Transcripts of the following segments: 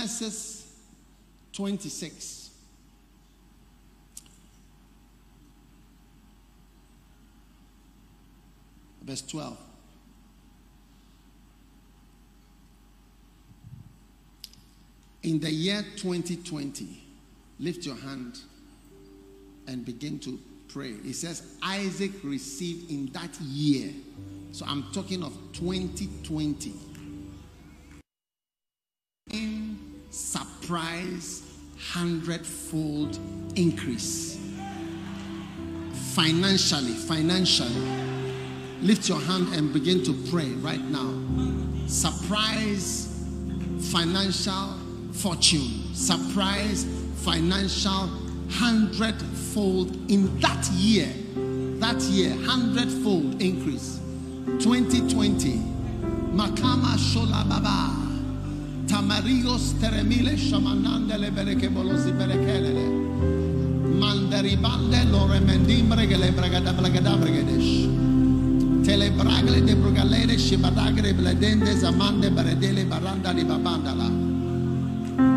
Genesis 26. Verse 12. In the year 2020, lift your hand and begin to pray. It says Isaac received in that year. So I'm talking of 2020. Surprise hundredfold increase. Financially, financially. Lift your hand and begin to pray right now. Surprise financial fortune, surprise financial hundredfold in that year. That year, hundredfold increase. 2020. Makama Shola Baba. Tamarigos Teremile Shamanandele Berekebolosi Berekelele. Mandaribande Loremendimbre Gelebragada Blagadabregadesh. Telebragle de Brugalere Shibadagre Bledende Zamande Beredele Baranda di Babandala.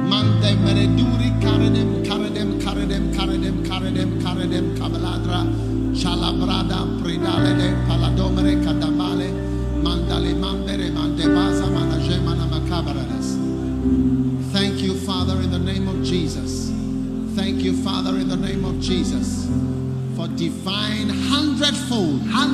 Mande Mereduri Karedem Karedem Karedem Karedem Karedem Karedem Kabaladra Chalabrada Pridale de divine hundredfold, hundredfold,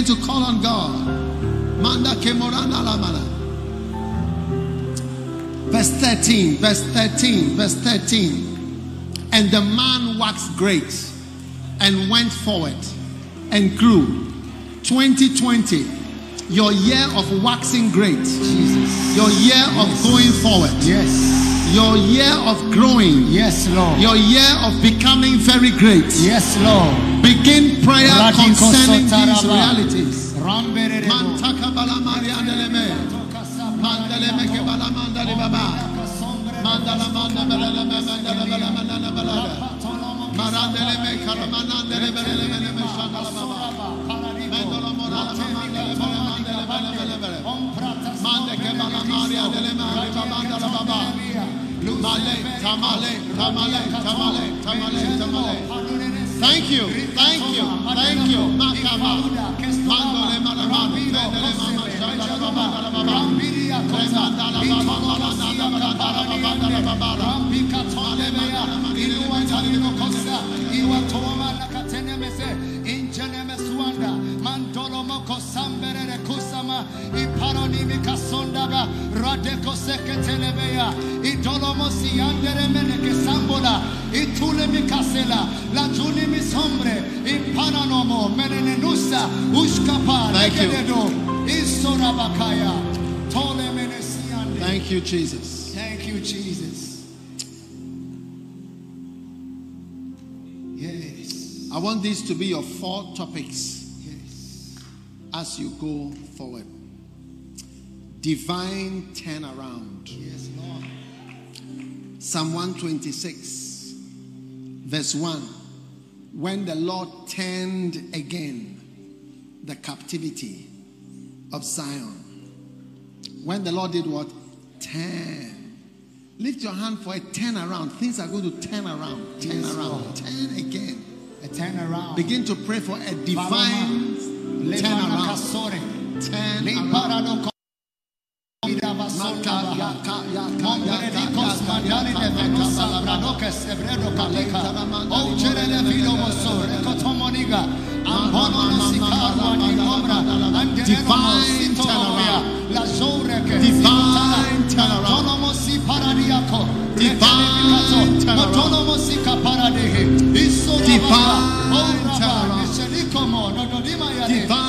begin to call on God. Manda kemorana lamana. Verse 13, verse 13, verse 13. And the man waxed great and went forward and grew. 2020, your year of waxing great, Jesus. your year of going forward, Yes. your year of growing, Yes, Lord. your year of becoming very great. Yes, Lord. Begin prayer concerning these realities. Rambererebo. Mantaka balamari andeleme. Mandeleme ke balamandali baba. Mandala manda belele me mandala bele mandala belele. Marandeleme karamanandele belele bele me shandala baba. Mendolo morala mandele bele mandele bele bele bele. Mande ke balamari andele mari babandala baba. Male, tamale, tamale, tamale, tamale, tamale. Thank you, thank you, thank you. Baba. radeko seketelebeya idolomo siandere meneke sambola itule mikasela la juni misombre impananomo menenenusa you. legededo isorabakaya tole menesiande Thank you, Jesus. Thank you, Jesus. Yes. I want these to be your four topics Yes. as you go forward. Divine turnaround. Yes, Lord. Psalm 126, verse 1. When the Lord turned again the captivity of Zion. When the Lord did what? Turn. Lift your hand for a turn around. Things are going to turn around. Turn Yes, around. Lord. Turn again. A turn around. Begin to pray for a divine turn around. Turn around. Liparado ko- Ida basonda baha. Momberedikos mandali de venusa bradokes ebredo kalika. Ouchere de fido mosore kotomoniga. Ambono no sikarwa ni Divine turnaround. La zore Divine turnaround. Motonomo si paradiako. Divine turnaround. Motonomo si kaparadehe. Iso Divine turnaround. Nishelikomo nododima yade. Divine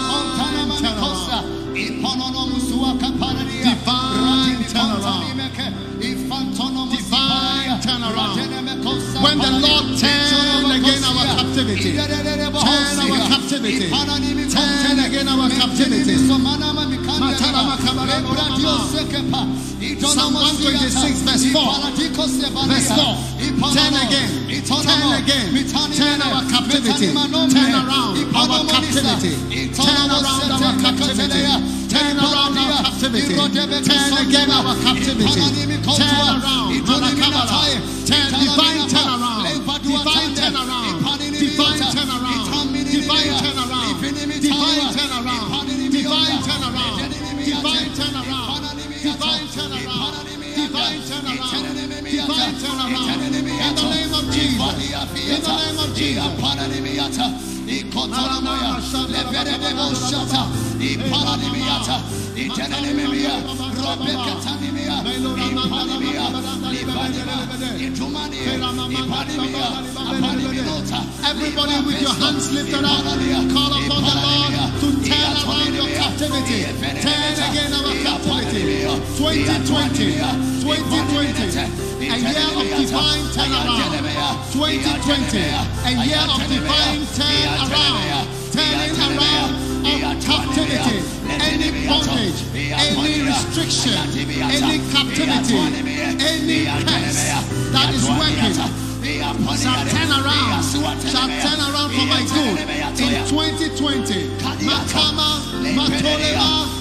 the Lord turn again our captivity. Turn our captivity. Turn again our captivity. Psalm 126 verse 4. Verse 4. Turn again. Turn again. Turn our captivity. Turn around our captivity. Turn around our captivity turn around our captivity, turn again our captivity, turn around, turn divine turn around, divine turn around, divine turn around, divine turn around, divine turn around, divine turn around, divine turn around, divine turn around. Divine turn around, divine turn around, in the name of Jesus, in the name of Jesus. Everybody with your hands lifted up, call upon the Lord to turn around your captivity. Turn again our captivity. 2020, 2020, a year of divine turnaround. 2020, a year of divine turnaround. Turning around of captivity, any bondage, any restriction, any captivity, any curse that is working shall turn around, shall turn around for my good in 2020. Makama, Matolema,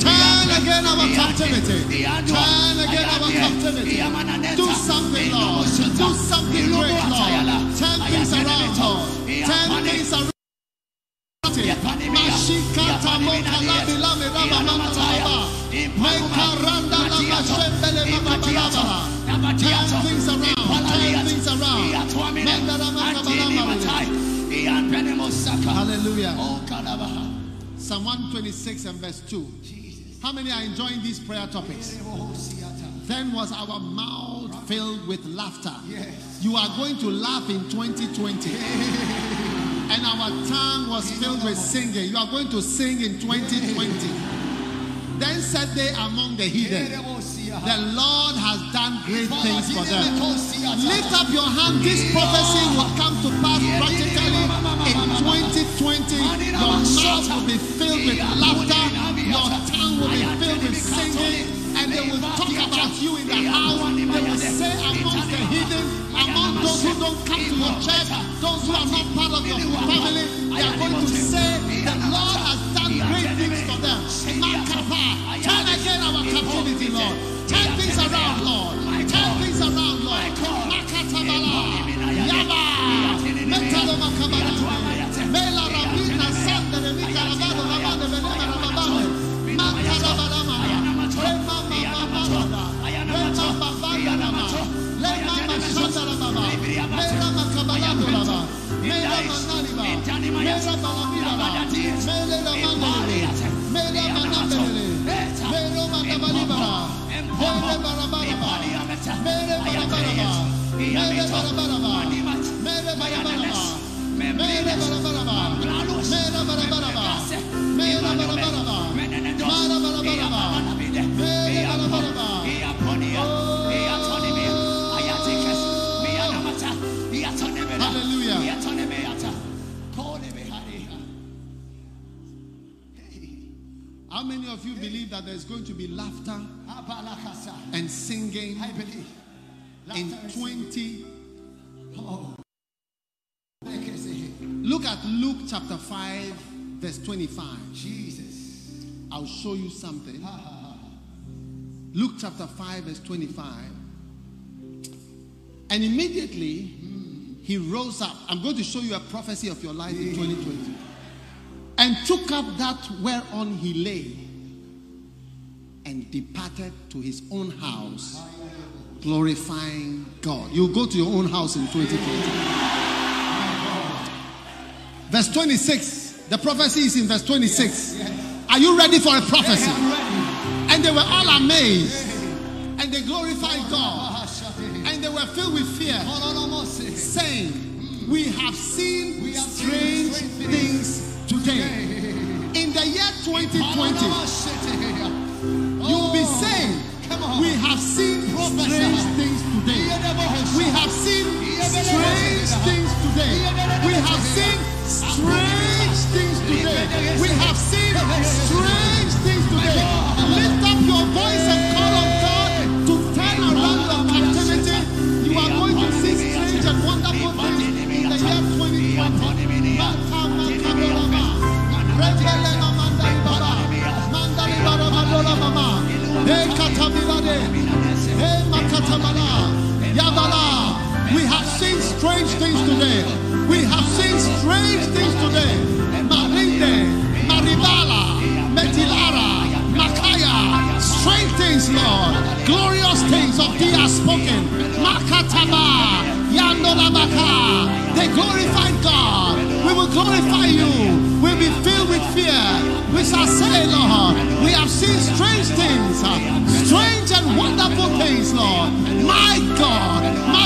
Turn again our captivity. Turn again our captivity. Do something, Lord. Do something great, Lord. Turn things around, Lord. Turn things around. Mashikata mokala bila miraba mama baba. Mekaranda la mashembele mama baba. Turn things around. Turn things around. Mandara mama baba. Hallelujah. Psalm 126 and verse 2. How many are enjoying these prayer topics? Then was our mouth filled with laughter. Yes. You are going to laugh in 2020. And our tongue was filled with singing. You are going to sing in 2020. Then said they among the heathen, The Lord has done great things for them. Lift up your hand. This prophecy will come to pass practically in 2020. Your mouth will be filled with laughter. Your tongue will be filled with singing. And they will talk about you in the house. They will say amongst the heathen, among those who don't come to your church, those who are not part of your family, they are going to say, The Lord has done great things for them. Makapa, turn again our captivity, Lord. Turn things around, Lord. Turn things around, Lord. Makatabala, Yaba, Metalo Makabala, Mela Rabina Sanda, the Mikarabado, Mera bara bara bara. Mera bara bara bara. How many of you believe that there's going to be laughter and singing I believe. in Laughter 20? Oh. Look at Luke chapter 5, verse 25. Jesus. I'll show you something. Luke chapter 5, verse 25. And immediately he rose up. I'm going to show you a prophecy of your life in 2020. And took up that whereon he lay and departed to his own house, glorifying God. You go to your own house in 2020. Verse 26. The prophecy is in verse 26. Are you ready for a prophecy? And they were all amazed and they glorified God and they were filled with fear, saying, We have seen strange things today. In the year 2020, you will be saying, We have seen strange things today. We have seen strange things today. We have seen strange things today. We have seen strange strange things today. Marinde, Maribala, Metilara, Makaya. Strange things, Lord. Glorious things of thee are spoken. Makataba, Yandola Maka. They glorified God. We will glorify you. We'll be filled with fear. We shall say, Lord, we have seen strange things, strange and wonderful things, Lord. My God, Matalikama,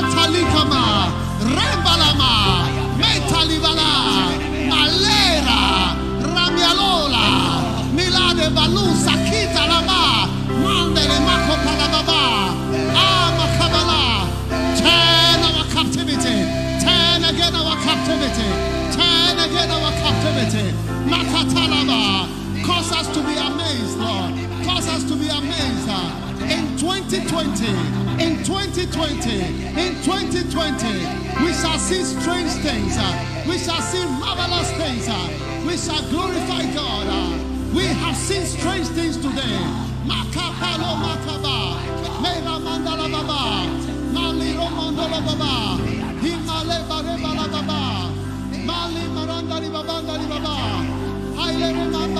to be amazed, Lord, cause us to be amazed. uh, In 2020, in 2020, in 2020, we shall see strange things, uh, we shall see marvelous things, uh, we shall glorify God. uh, We have seen strange things today. Makapalo makaba, mera mandala baba, maliro mandala baba, himale bare bala baba, mali marandali babandali baba, haile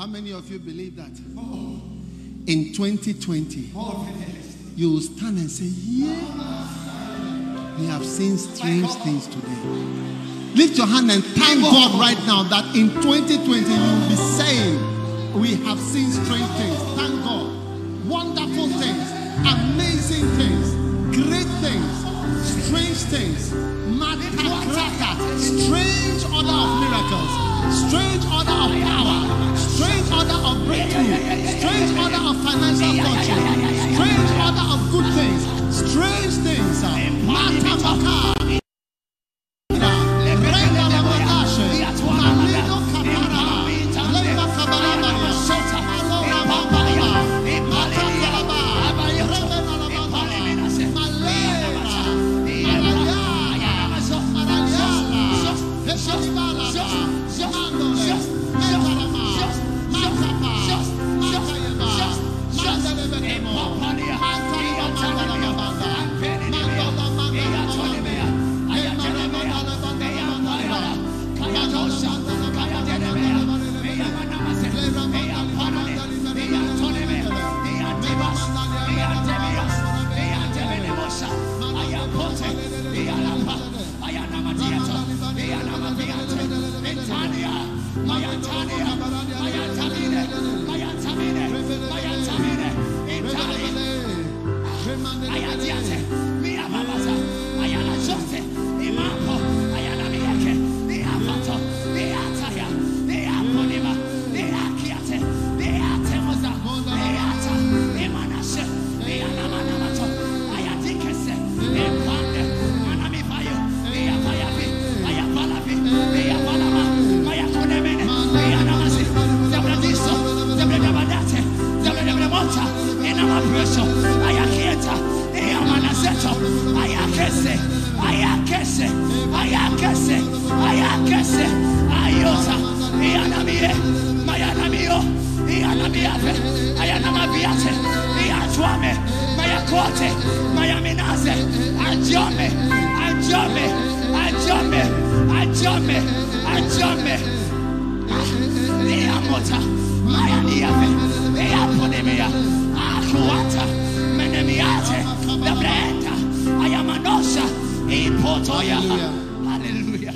How many of you believe that? In 2020, you will stand and say, Yeah, we have seen strange things today. Lift your hand and thank God right now that in 2020 you will be saying, We have seen strange things. Thank God. Wonderful things, amazing things, great things, strange things, strange order of miracles, strange order of power, strange order of breakthrough, strange order of financial fortune, strange order of good things, strange things. ayakese ayakese ayakese. Ayosa iyanamie mayanamio iyanamiave ayanamaviate iyatwame mayakote mayaminaze. Ajome ajome ajome ajome ajome iyamota mayaniave iyaponimia. Akuwata menemiate dabreta ayamanosa Ipotoya. Hallelujah.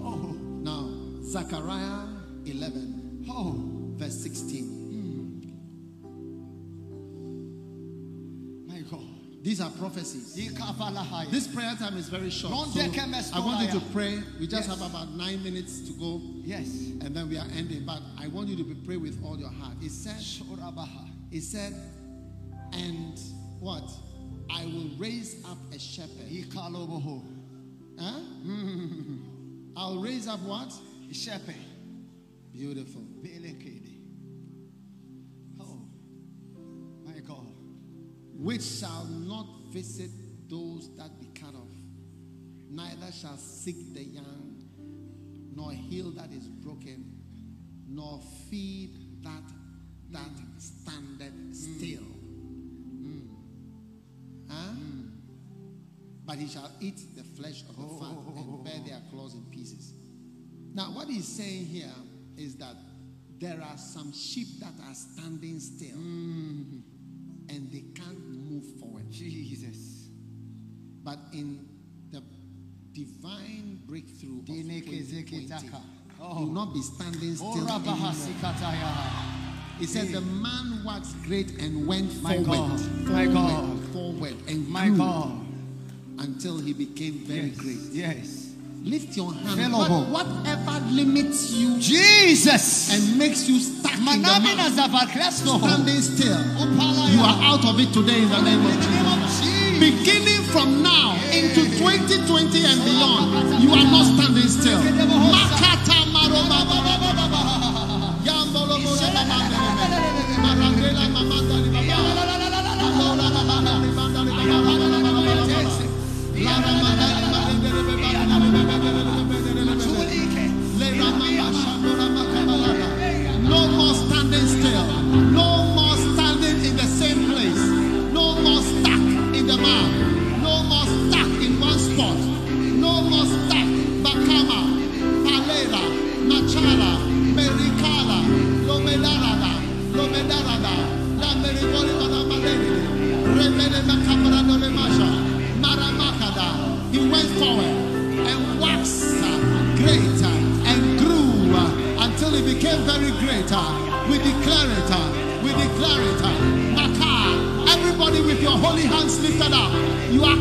Oh, Now, Zechariah 11, oh. verse 16. My God. These are prophecies. This prayer time is very short. So take him as I want you to pray. We just Yes. have about nine minutes to go Yes. and then we are ending. But I want you to be pray with all your heart. It said, it said, and what? I will raise up a shepherd. Huh? I'll raise up what? A shepherd. Beautiful. Oh. My God. Which shall not visit those that be cut off, neither shall seek the young, nor heal that is broken, nor feed that that standeth mm. still. Huh? But he shall eat the flesh of the fat and oh. bear their claws in pieces. Now, what he's saying here is that there are some sheep that are standing still mm. and they can't move forward. Jesus. But in the divine breakthrough of Dineke 2020, zeketaka. you Oh. will not be standing oh, still Orabaha anymore. sikataya. He said the man waxed great and went My forward, God. forward, My God. forward, and My grew God. until he became very Yes. great. Yes. Lift your hand. What, whatever limits you Jesus. and makes you stuck in the zavakresto. standing still, you are out of it today in the name of In the name of Jesus. Jesus. Beginning from now into 2020 and beyond, you are not standing still. Makata and waxed greater and grew until he became very great. uh. We declare it. We declare it. Maka, everybody with your holy hands lifted up. You are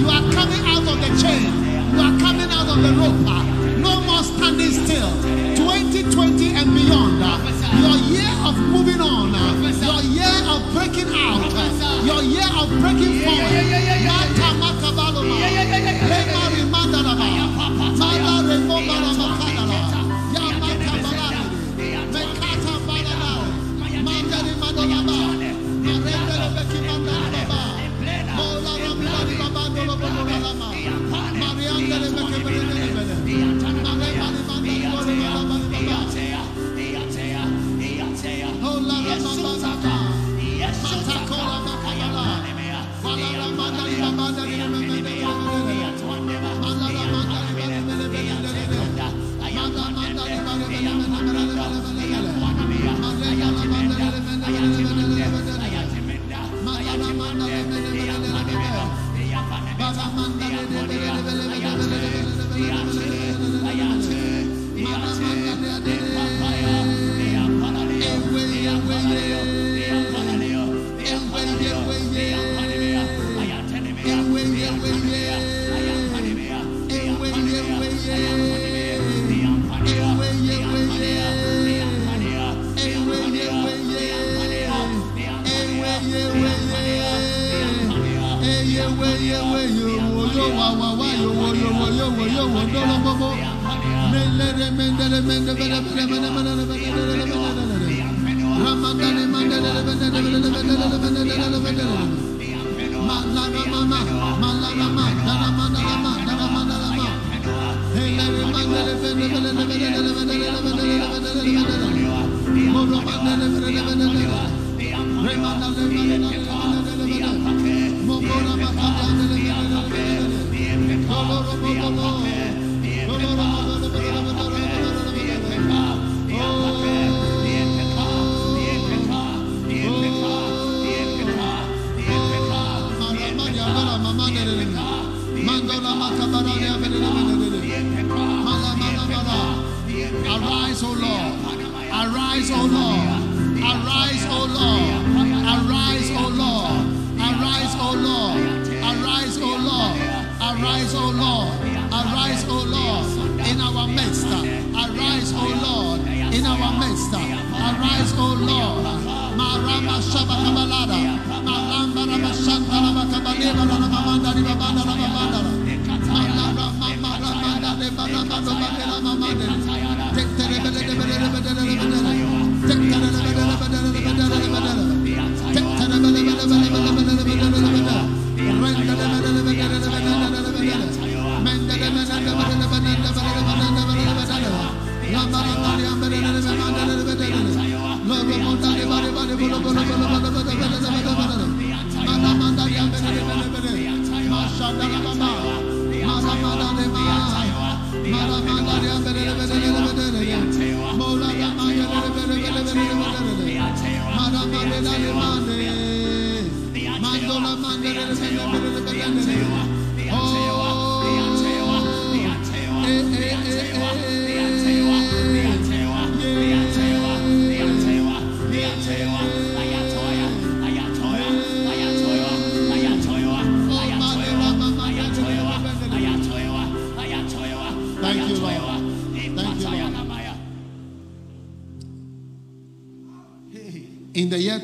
you are coming out of the chain. You are coming out of the rope. No more standing still. 2020 and beyond. Your year of moving on. Your year of breaking out. Your year of breaking Mann,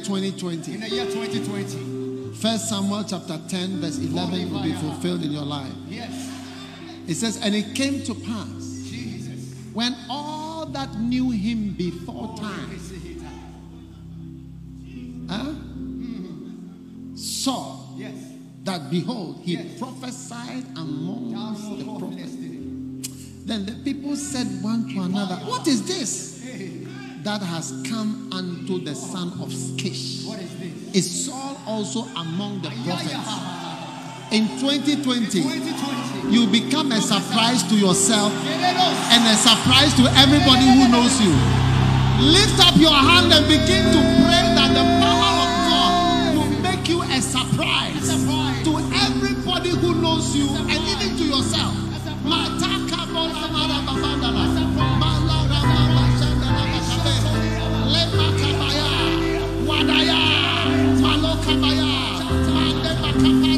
2020. In the year 2020. First Samuel chapter 10, verse 11 will be fulfilled in your life. Yes. It says, And it came to pass Jesus. when all that knew him before oh, time huh, saw yes. that behold, he yes. prophesied among the prophets. Then the people said one to another, What is this? that has come unto the son of Kish. What is this? Is Saul also among the prophets? In 2020, in 2020, you become a surprise to yourself and a surprise to everybody who knows you. Lift up your hand and begin to pray that the power of God will make you a surprise to everybody who knows you and even to yourself. Makataya.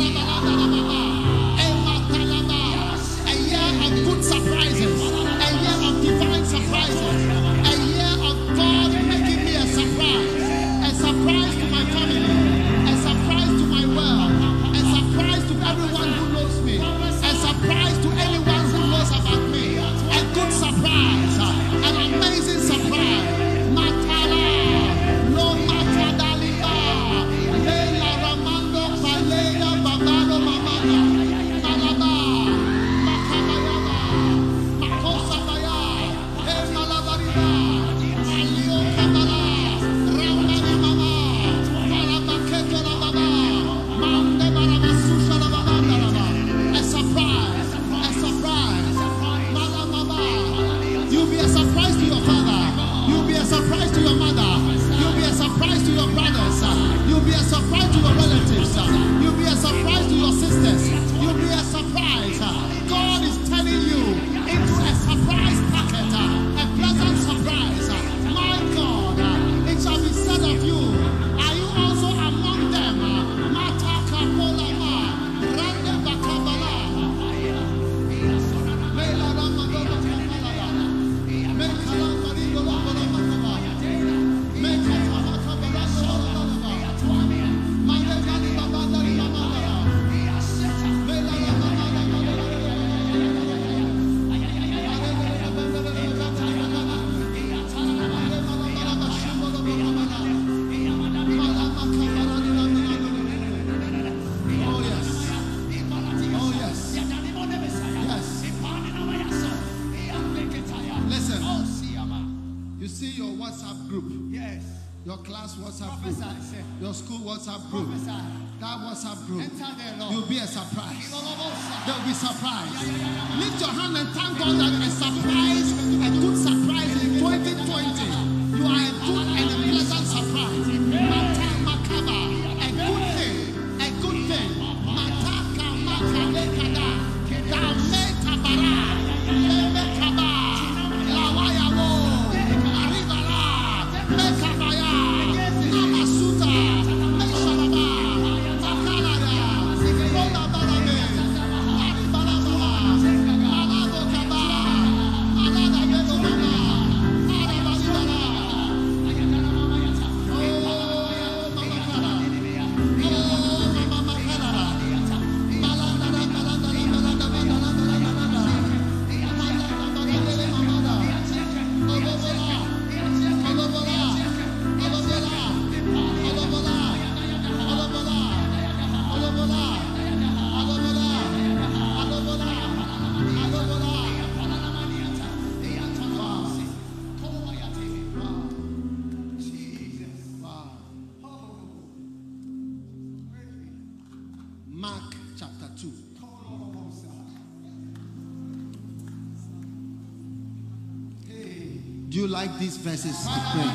These verses to pray?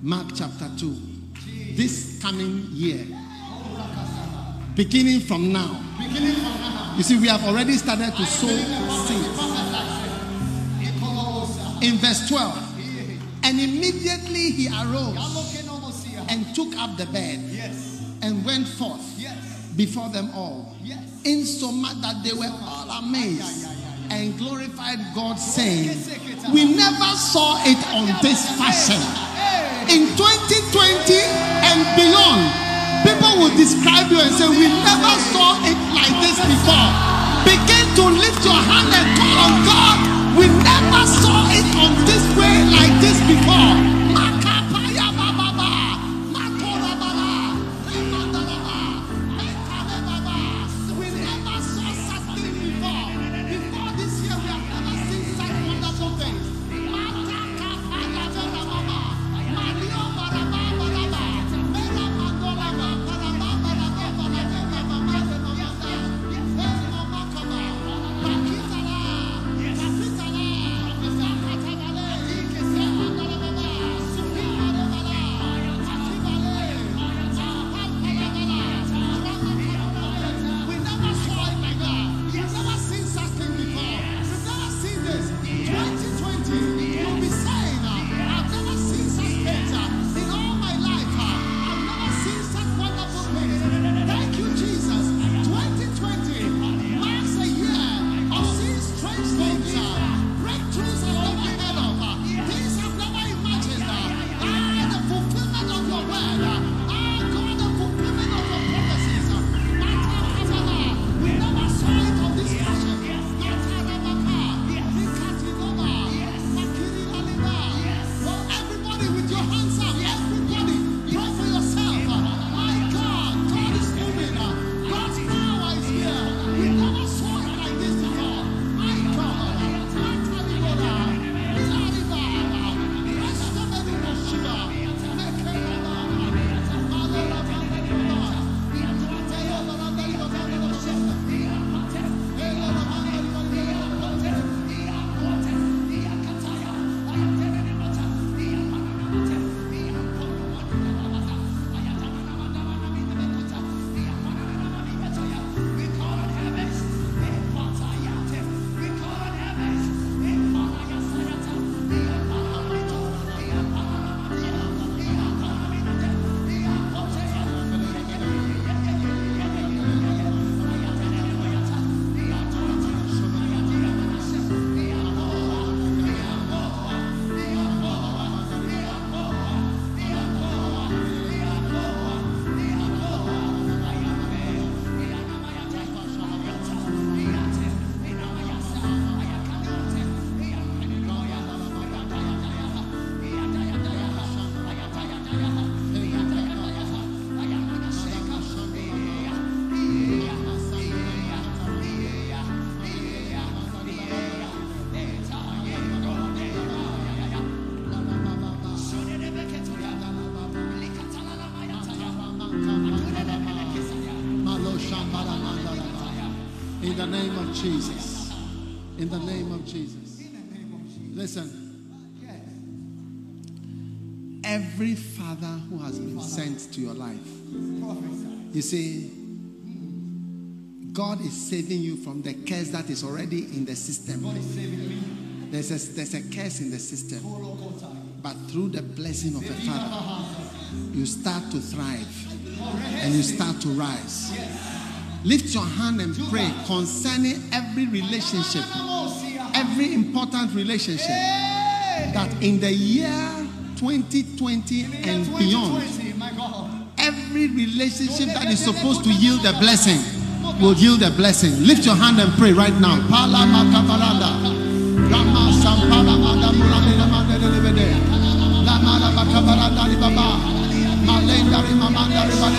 Mark chapter 2. This coming year, beginning from now, you see, we have already started to sow seeds. In verse 12, and immediately he arose and took up the bed and went forth before them all, insomuch that they were all amazed and glorified God, saying, We never saw it on this fashion. In 2020 and beyond, people will describe you and say, We never saw it like this before. Begin to lift your hand and call on God. We never saw it on this way like this before. In the name of Jesus. In the name of Jesus. Listen. Every father who has been sent to your life, you see, God is saving you from the curse that is already in the system. There's a, there's a curse in the system. But through the blessing of the Father, you start to thrive and you start to rise. Lift your hand and pray ah. concerning every relationship, ah. every important relationship that in the year 2020 and beyond, every relationship that is supposed to yield a blessing will yield a blessing. Lift your hand and pray right now. Pala makabaranda. Rama sampala manda murande na manda de lebede. La mara bakabaranda di baba. Malenda ri mamanda ri bale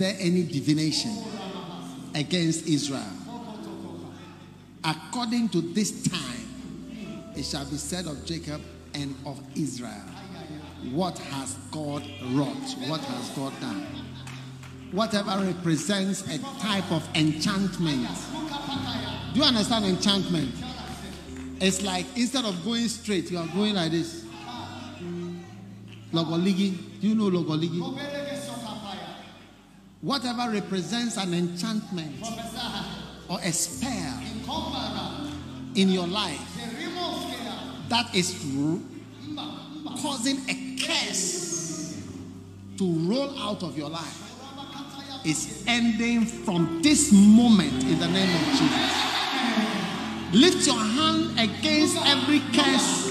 there any divination against Israel. According to this time, it shall be said of Jacob and of Israel, What has God wrought? What has God done? Whatever represents a type of enchantment. Do you understand enchantment? It's like instead of going straight, you are going like this. Logoligi. Do you know logoligi? Whatever represents an enchantment or a spell in your life that is causing a curse to roll out of your life is ending from this moment in the name of Jesus. Lift your hand against every curse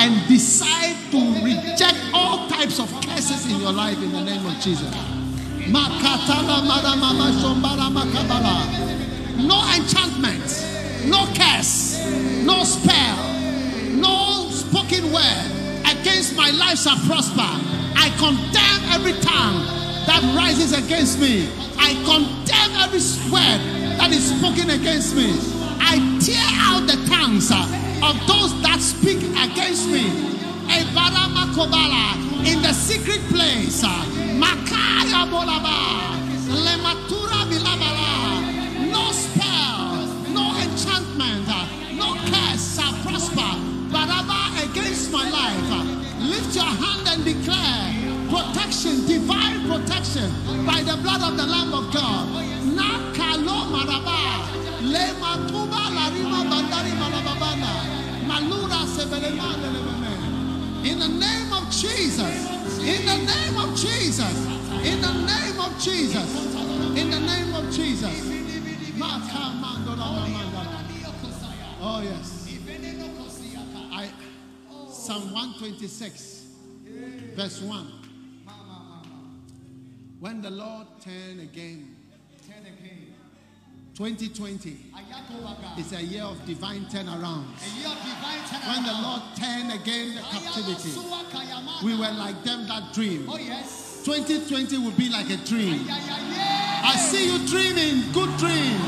and decide to reject all types of curses in your life in the name of Jesus. No enchantment, no curse, no spell, no spoken word against my life shall prosper. I condemn every tongue that rises against me. I condemn every word that is spoken against me. I tear out the tongues of those that speak against me. In the secret place. Makaya bolaba. Bilabala. No spell, no enchantment, no curse shall prosper. Baraba against my life. Lift your hand and declare protection, divine protection by the blood of the Lamb Jesus. In the name of Jesus. Oh yes. I Psalm 126, verse 1. When the Lord turned again, 2020 Ayatobaga. is a year of divine turnaround. A year of divine turnaround. When the Lord turned again the captivity, we were like them that dream. Oh yes. 2020 will be like a dream. I see you dreaming good dreams.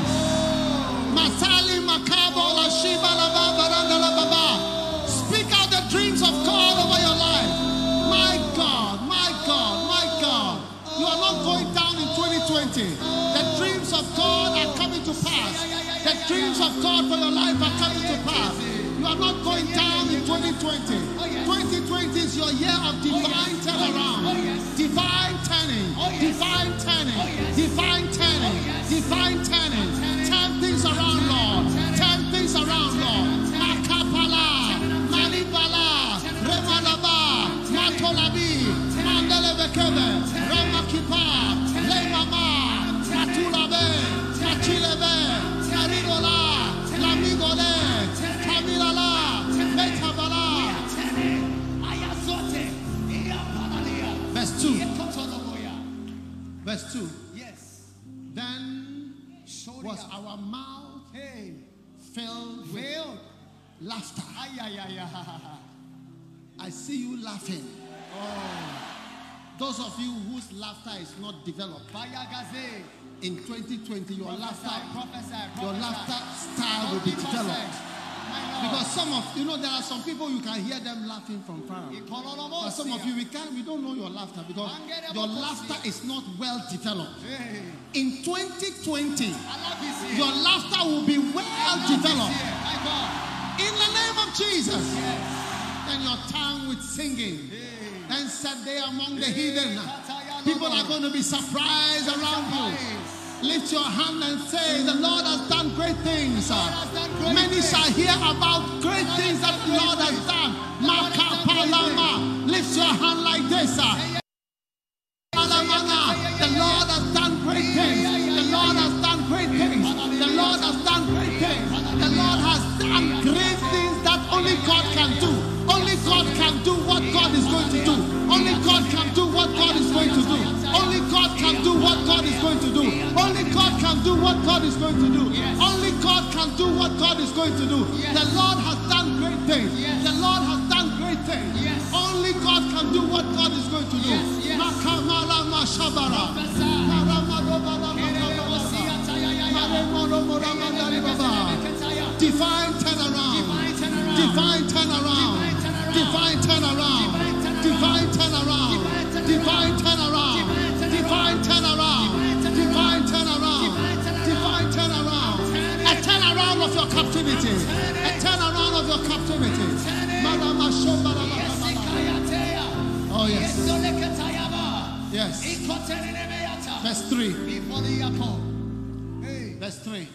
Masali makabo la shiba la ba baranda baba. Speak out the dreams of God over your life. My God, my God, my God. You are not going down in 2020. The dreams of God are coming to pass. The dreams of God for your life are coming to pass. You are not going oh, down in 2020. 2020 is your year of oh, divine oh, turnaround. Divine turning. Divine turning. Divine turning. Divine turning. Verse 2. Yes. Then was our mouth Hey. filled with laughter. Ay, ay, ay. I see you laughing. Oh. Those of you whose laughter is not developed, in 2020, your Prophesy, laughter, prophesy, your laughter style will be developed. Because some of you know there are some people you can hear them laughing from far. But some of you we can't we don't know your laughter because your laughter is not well developed. In 2020, I love this year. your laughter will be well developed. In the name of Jesus. Then your tongue with singing. Then they among the heathen. People are going to be surprised around you. Lift your hand and say, The Lord has done great things. done great Many things. shall hear about great things that the Lord has done. Lift your hand like this. Uh. Alamana. The Lord has done great things. Can do what God is going to do. Only God can do what God is going to do. The Lord has done great things. The Lord has done great things. Only God can do what God is going to do. Yes, yes. Divine turnaround. Divine turnaround. Divine captivity. A turnaround of your captivity. Oh yes. Yes. Verse 3. Verse 3.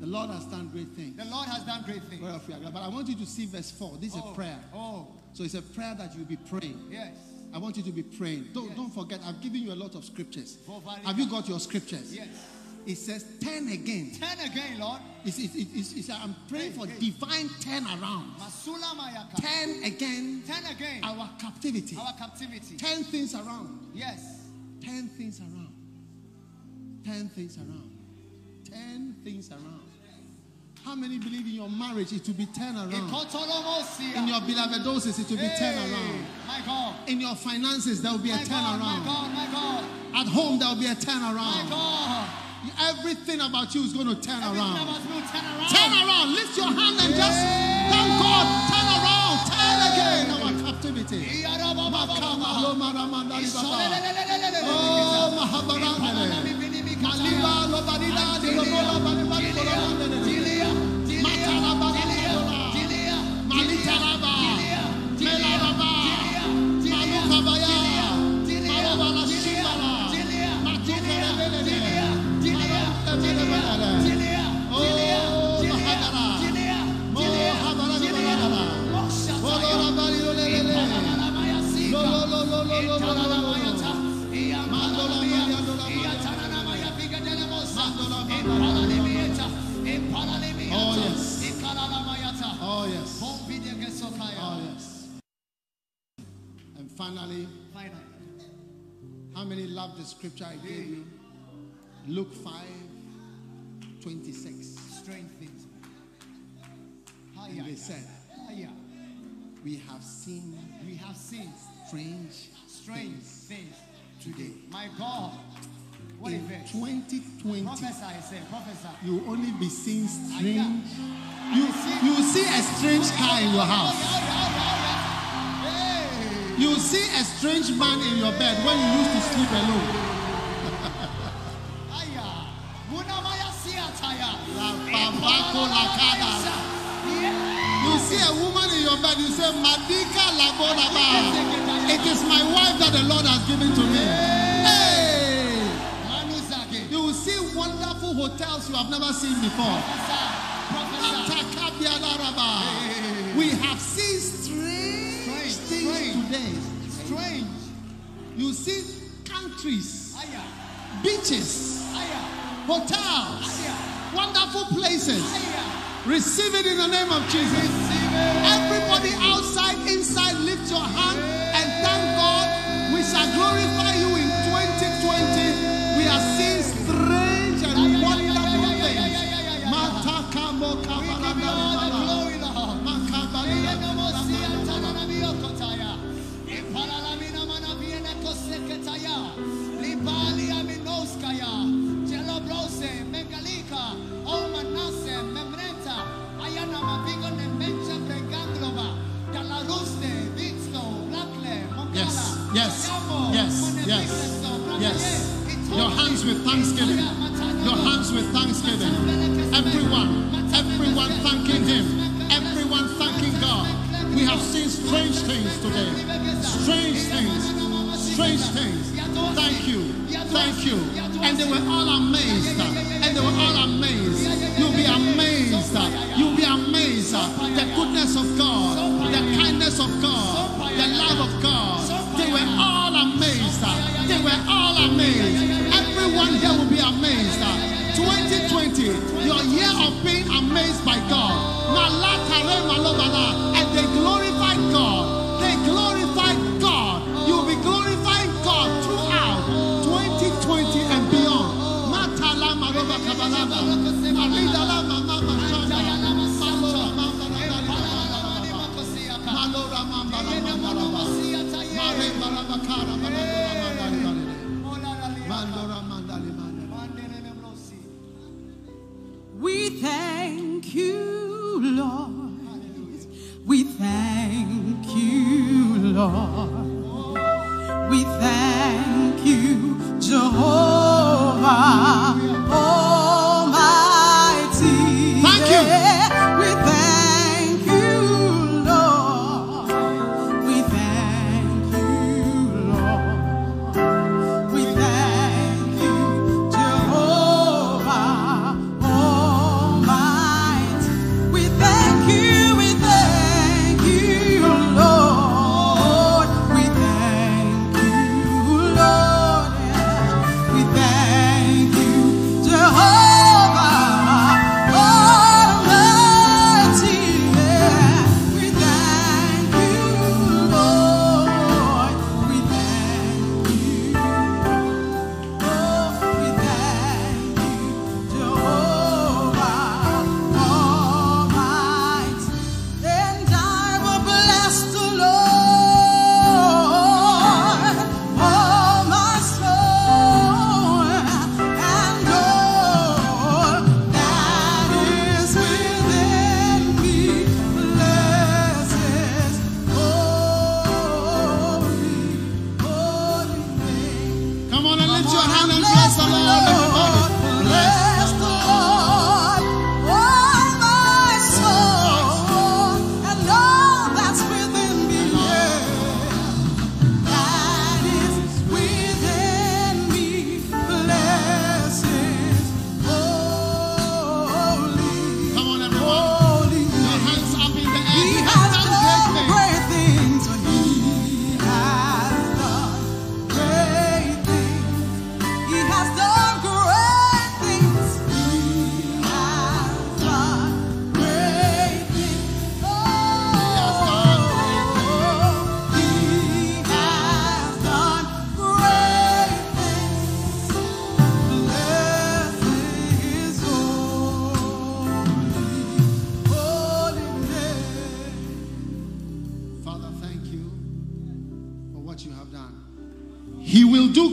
The Lord has done great things. The Lord has done great things. Whereof we are glad. But I want you to see verse 4. This is Oh. a prayer. Oh. So it's a prayer that you'll be praying. Yes. I want you to be praying. Don't, Yes. don't forget, I've given you a lot of scriptures. Have you got your scriptures? Yes. It says, turn again. Turn again, Lord. It's, it's, it's, it's, I'm praying Hey, for hey. divine turnaround. Turn again Turn again. our captivity. Our captivity. Turn things around. Yes. Turn things around. Turn things around. Turn things around. How many believe in your marriage it will be turned around? In your beloved doses it will be turned around. My God. In your finances there will be a My God, my. God, my God, At home there will be a my turnaround. God. Everything about you is going to turn Everything around. turn around. Turn around. Lift your hand and just thank God. Turn around. Turn again our captivity. Makamalo maramandali baba. Oh, finally, Finally. how many love the scripture I gave you? Luke 5 26. Strange things. And they said, We have seen We have seen strange strange things today. My God. What In event? 2020, Prophesy, I say, prophesy. you will only be seeing strange. You, you will see a strange car in your house. You see a strange man in your bed when you used to sleep alone. Hiya. Munamaya siataya. La babako la kada. Yeah. You see a woman in your bed, you say, Madika Lagodaba. It is my wife that the Lord has given to me. Hey! You will see wonderful hotels you have never seen before. We have seen strange Strange, things strange. today. Strange. You see countries, beaches, hotels, wonderful places. Receive it in the name of Jesus. Everybody outside, inside, lift your hand and thank Yes, yes, yes, yes, yes. Your hands with thanksgiving. Your hands with thanksgiving. Everyone, everyone thanking Him. Everyone thanking God. We have seen strange things today. Strange things. Strange things. Thank you. Thank you. And they were all amazed. And they were all amazed. You'll be amazed. You'll be amazed. The goodness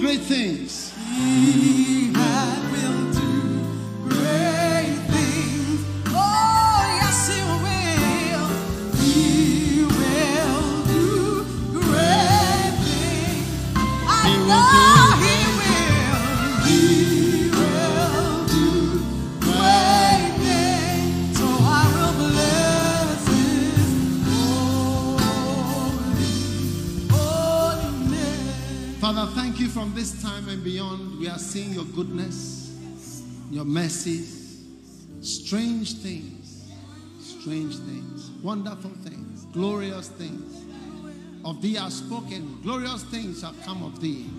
great things. Your mercies, strange things, strange things, wonderful things, glorious things. Of thee are spoken, glorious things have come of thee.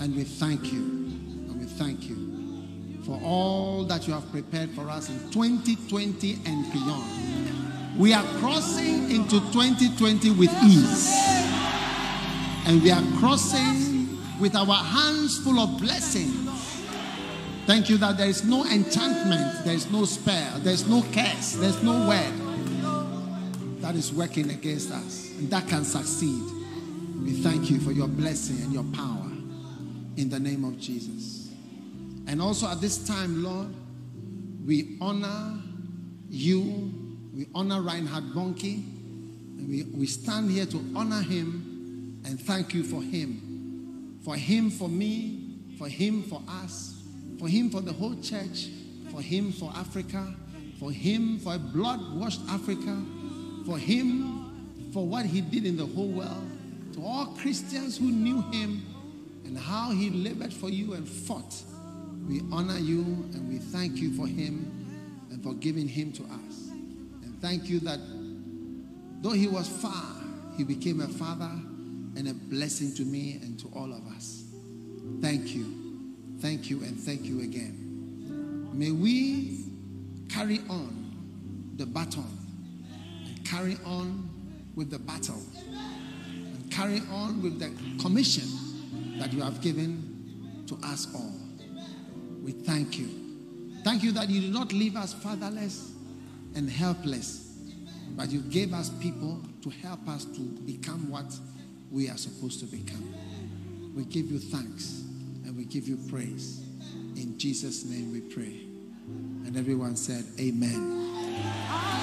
And we thank you. And we thank you for all that you have prepared for us in 2020 and beyond. We are crossing into 2020 with ease. And we are crossing with our hands full of blessings. Thank you that there is no enchantment, there is no spell, there is no curse, there is no word that is working against us and that can succeed. We thank you for your blessing and your power in the name of Jesus. And also at this time, Lord, we honor you, we honor Reinhard Bonnke, and we, we stand here to honor him and thank you for him. For him, for me, for him, for us, for him, for the whole church, for him, for Africa, for him, for a blood washed Africa, for him, for what he did in the whole world, to all Christians who knew him and how he labored for you and fought. We honor you and we thank you for him and for giving him to us. And thank you that though he was far, he became a father and a blessing to me and to all of us. Thank you. Thank you and thank you again. May we carry on the baton and carry on with the battle and carry on with the commission that you have given to us all. We thank you. Thank you that you did not leave us fatherless and helpless, but you gave us people to help us to become what we are supposed to become. We give you thanks give you praise. In Jesus' name we pray. And everyone said, Amen.